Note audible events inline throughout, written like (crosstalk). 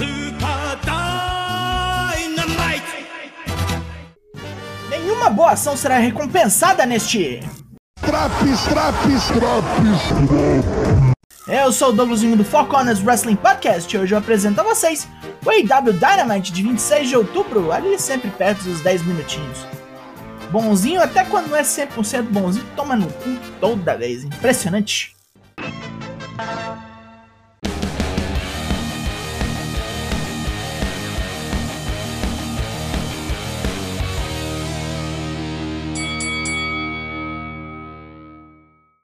Super Dynamite! Nenhuma boa ação será recompensada neste. Traps, traps, traps. Eu sou o Douglasinho do Four Corners Wrestling Podcast e hoje eu apresento a vocês o AW Dynamite de 26 de outubro, ali sempre perto dos 10 minutinhos. Bonzinho até quando não é 100% bonzinho, toma no cu toda vez, impressionante.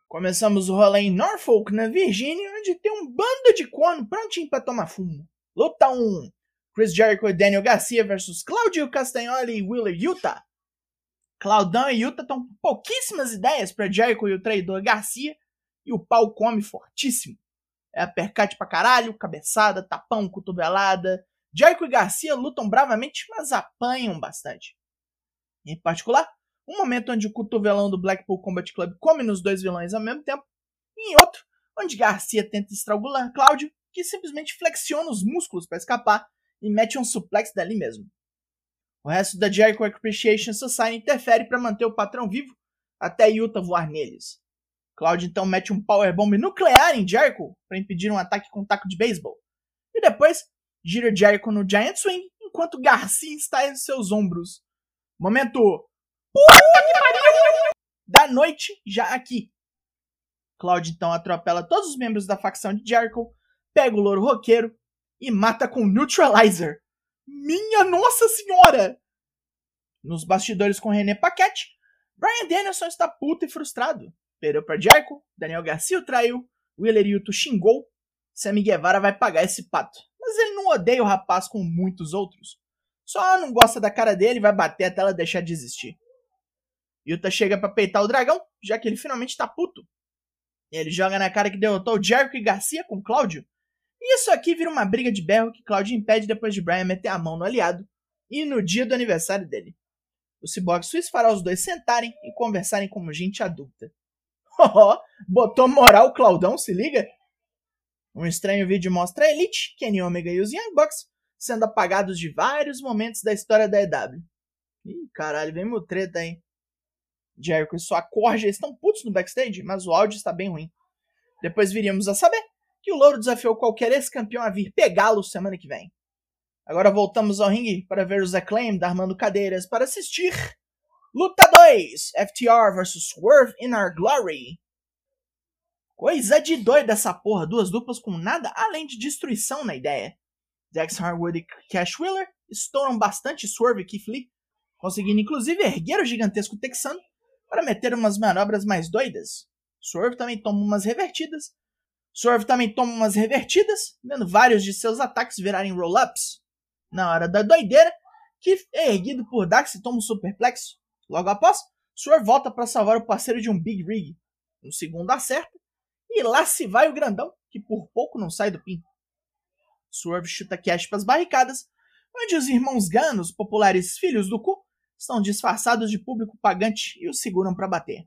Começamos o rolê em Norfolk, na Virgínia, onde tem um bando de corno prontinho pra tomar fumo. Luta 1: Chris Jericho e Daniel Garcia versus Claudio Castagnoli e Willer Utah. Claudão e Utah estão com pouquíssimas ideias para Jericho e o traidor Garcia, e o pau come fortíssimo. É apercate pra caralho, cabeçada, tapão, cotovelada. Jericho e Garcia lutam bravamente, mas apanham bastante. Em particular, um momento onde o cotovelão do Blackpool Combat Club come nos dois vilões ao mesmo tempo, e em outro, onde Garcia tenta estrangular Cláudio, que simplesmente flexiona os músculos para escapar e mete um suplex dali mesmo. O resto da Jericho Appreciation Society interfere para manter o patrão vivo até Yuta voar neles. Cláudio então mete um powerbomb nuclear em Jericho para impedir um ataque com um taco de beisebol. E depois gira Jericho no Giant Swing enquanto Garcia está em seus ombros. Momento da noite já aqui. Cloud então atropela todos os membros da facção de Jericho, pega o louro roqueiro e mata com Neutralizer. Minha Nossa Senhora! Nos bastidores com René Paquette, Brian Danielson está puto e frustrado. Perdeu para Jericho, Daniel Garcia o traiu, Willer Yuto xingou, Sammy Guevara vai pagar esse pato. Mas ele não odeia o rapaz como muitos outros. Só não gosta da cara dele e vai bater até ela deixar de existir. Yuta chega para peitar o dragão, já que ele finalmente tá puto. Ele joga na cara que derrotou Jericho e Garcia com Cláudio. E isso aqui vira uma briga de berro que Cláudio impede depois de Brian meter a mão no aliado e no dia do aniversário dele. O Cyborg Suíço fará os dois sentarem e conversarem como gente adulta. (laughs) Oh, botou moral o Claudão, se liga? Um estranho vídeo mostra a Elite, Kenny Omega e os Young Bucks sendo apagados de vários momentos da história da EW. Ih, caralho, vem meu treta, hein? Jericho e sua corja estão putos no backstage, mas o áudio está bem ruim. Depois viríamos a saber que o Louro desafiou qualquer ex-campeão a vir pegá-lo semana que vem. Agora voltamos ao ringue para ver os Acclaimed armando cadeiras para assistir Luta 2: FTR vs Swerve in Our Glory. Coisa de doido essa porra, duas duplas com nada além de destruição na ideia. Dex Harwood e Cash Wheeler estouram bastante Swerve e Keith Lee, conseguindo inclusive erguer o gigantesco texano para meter umas manobras mais doidas. Swerve também toma umas revertidas. Swerve também toma umas revertidas, vendo vários de seus ataques virarem roll-ups. Na hora da doideira, Keith é erguido por Dax toma um superplexo. Logo após, Swerve volta para salvar o parceiro de um Big Rig. Um segundo acerta, e lá se vai o grandão, que por pouco não sai do pin. Swerve chuta Cash para as barricadas, onde os irmãos Gunn, os populares filhos do cu, estão disfarçados de público pagante e o seguram para bater.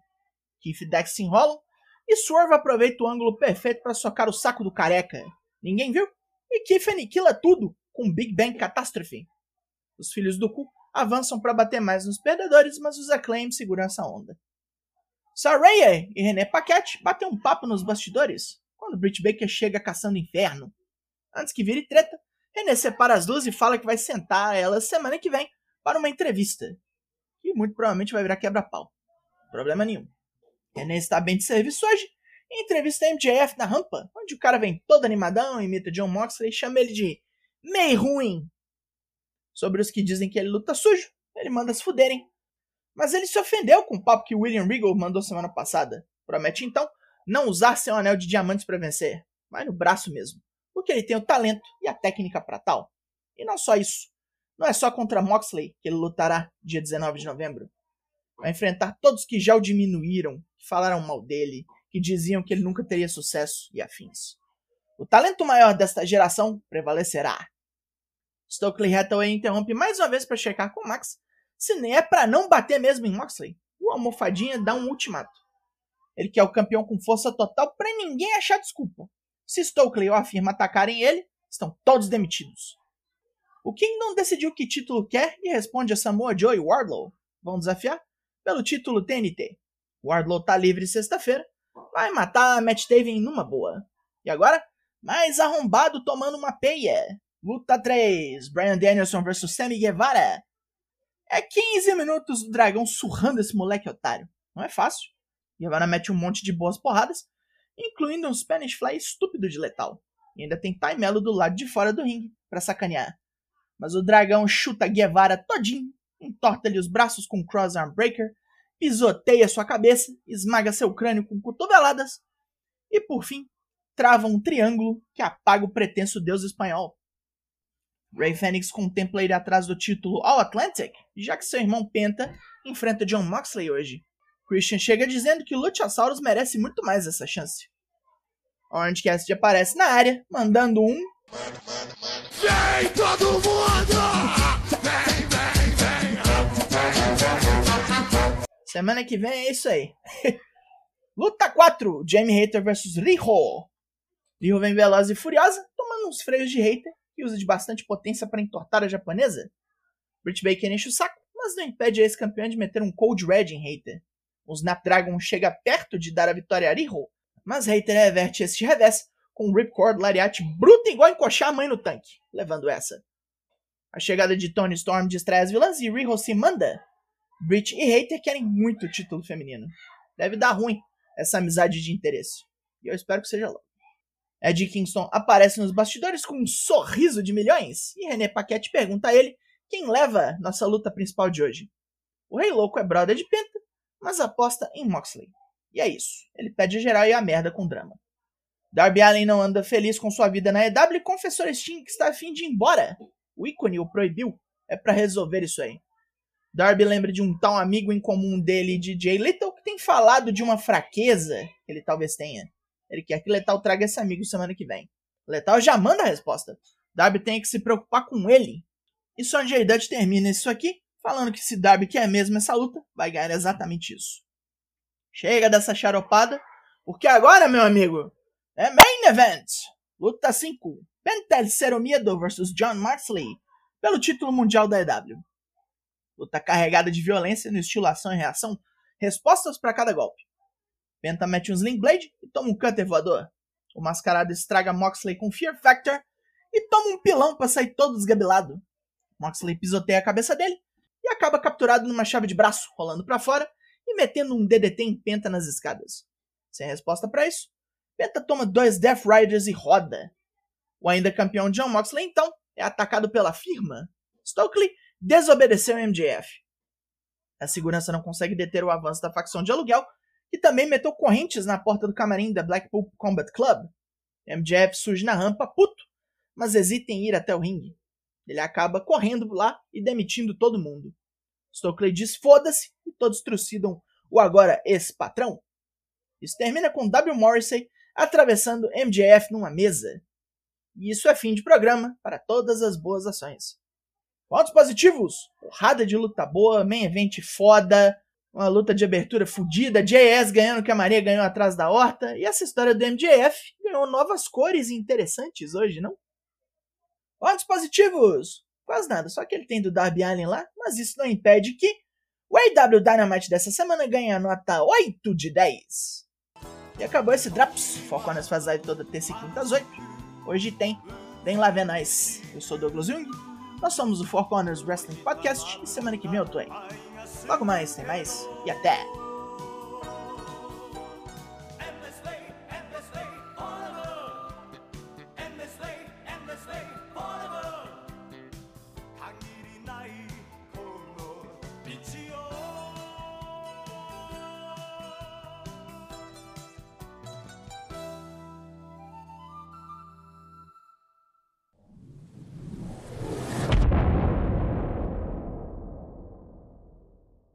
Keith e Dex se enrolam e Swerve aproveita o ângulo perfeito para socar o saco do careca. Ninguém viu? E Keith aniquila tudo com Big Bang Catastrophe. Os filhos do cu avançam para bater mais nos perdedores, mas os Acclaim seguram essa onda. Saraya e René Paquette batem um papo nos bastidores quando Britt Baker chega caçando inferno. Antes que vire treta, René separa as duas e fala que vai sentar ela semana que vem para uma entrevista. Que muito provavelmente vai virar quebra-pau. Problema nenhum. René está bem de serviço hoje entrevista a MJF na rampa, onde o cara vem todo animadão, imita John Moxley e chama ele de meio ruim. Sobre os que dizem que ele luta sujo, ele manda se fuderem. Mas ele se ofendeu com o papo que William Regal mandou semana passada. Promete então não usar seu anel de diamantes para vencer, mas no braço mesmo, porque ele tem o talento e a técnica para tal. E não só isso, não é só contra Moxley que ele lutará dia 19 de novembro. Vai enfrentar todos que já o diminuíram, que falaram mal dele, que diziam que ele nunca teria sucesso e afins. O talento maior desta geração prevalecerá. Stokely Hathaway interrompe mais uma vez para checar com Max se nem é para não bater mesmo em Moxley. O almofadinha dá um ultimato. Ele quer o campeão com força total para ninguém achar desculpa. Se Stokely ou a firma atacarem ele, estão todos demitidos. O Kingdom decidiu que título quer e responde a Samoa Joe e Wardlow. Vão desafiar pelo título TNT. Wardlow tá livre sexta-feira, vai matar Matt Taven numa boa. E agora, mais arrombado tomando uma peia. Luta 3, Brian Danielson vs Sammy Guevara. É 15 minutos do dragão surrando esse moleque otário. Não é fácil. Guevara mete um monte de boas porradas, incluindo um Spanish Fly estúpido de letal. E ainda tem Tai Melo do lado de fora do ringue para sacanear. Mas o dragão chuta Guevara todinho, entorta-lhe os braços com Crossarm Breaker, pisoteia sua cabeça, esmaga seu crânio com cotoveladas e, por fim, trava um triângulo que apaga o pretenso deus espanhol. Ray Fenix contempla ir atrás do título All Atlantic, já que seu irmão Penta enfrenta John Moxley hoje. Christian chega dizendo que Luchasaurus merece muito mais essa chance. Orange Cassidy aparece na área, mandando um. Vem todo mundo! Semana que vem é isso aí. (laughs) Luta 4: Jamie Hater vs Riho. Riho vem veloz e furiosa, tomando uns freios de Hater e usa de bastante potência para entortar a japonesa. Britt Baker enche o saco, mas não impede a ex-campeã de meter um Cold Red em Hater. O Snapdragon chega perto de dar a vitória a Riho, mas Hater reverte esse revés com um Ripcord Lariat bruto igual encoxar a mãe no tanque, levando essa. A chegada de Tony Storm distrai as vilãs e Riho se manda. Britt e Hater querem muito o título feminino. Deve dar ruim essa amizade de interesse. E eu espero que seja logo. Ed Kingston aparece nos bastidores com um sorriso de milhões e René Paquette pergunta a ele quem leva nossa luta principal de hoje. O Rei Louco é brother de Penta, mas aposta em Moxley. E é isso. Ele pede a geral e a merda com drama. Darby Allen não anda feliz com sua vida na EW e confessou a Sting que está a fim de ir embora. O ícone o proibiu. É para resolver isso aí. Darby lembra de um tal amigo em comum dele, DJ Little, que tem falado de uma fraqueza que ele talvez tenha. Ele quer que Letal traga esse amigo semana que vem. Letal já manda a resposta. Darby tem que se preocupar com ele. E Sonjay Dutch termina isso aqui falando que se Darby quer mesmo essa luta, vai ganhar exatamente isso. Chega dessa charopada, porque agora, meu amigo, é Main Event. Luta 5. Pentel Miedo vs John Marsley pelo título mundial da EW. Luta carregada de violência no estilo ação e reação, respostas para cada golpe. Penta mete um Sling Blade e toma um Cutter voador. O mascarado estraga Moxley com Fear Factor e toma um pilão para sair todo desgabelado. Moxley pisoteia a cabeça dele e acaba capturado numa chave de braço, rolando para fora e metendo um DDT em Penta nas escadas. Sem resposta para isso, Penta toma dois Death Riders e roda. O ainda campeão John Moxley então é atacado pela firma. Stokely desobedeceu o MJF. A segurança não consegue deter o avanço da facção de aluguel que também meteu correntes na porta do camarim da Blackpool Combat Club. MJF surge na rampa, puto, mas hesita em ir até o ringue. Ele acaba correndo lá e demitindo todo mundo. Stokely diz foda-se e todos trucidam o agora ex-patrão. Isso termina com W. Morrissey atravessando MJF numa mesa. E isso é fim de programa para todas as boas ações. Pontos positivos: porrada de luta boa, main event foda, uma luta de abertura fodida, JS ganhando que a Maria ganhou atrás da horta, e essa história do MJF ganhou novas cores interessantes hoje, não? Pontos positivos! Quase nada, só que ele tem do Darby Allen lá, mas isso não impede que o AW Dynamite dessa semana ganhe a nota 8 de 10. E acabou esse Drops. Foco nas live toda terça e quinta às 8. Hoje tem Vem lá nós. Eu sou Douglas Jung. Nós somos o Four Corners Wrestling Podcast e semana que vem eu tô aí. Logo mais, tem mais e até!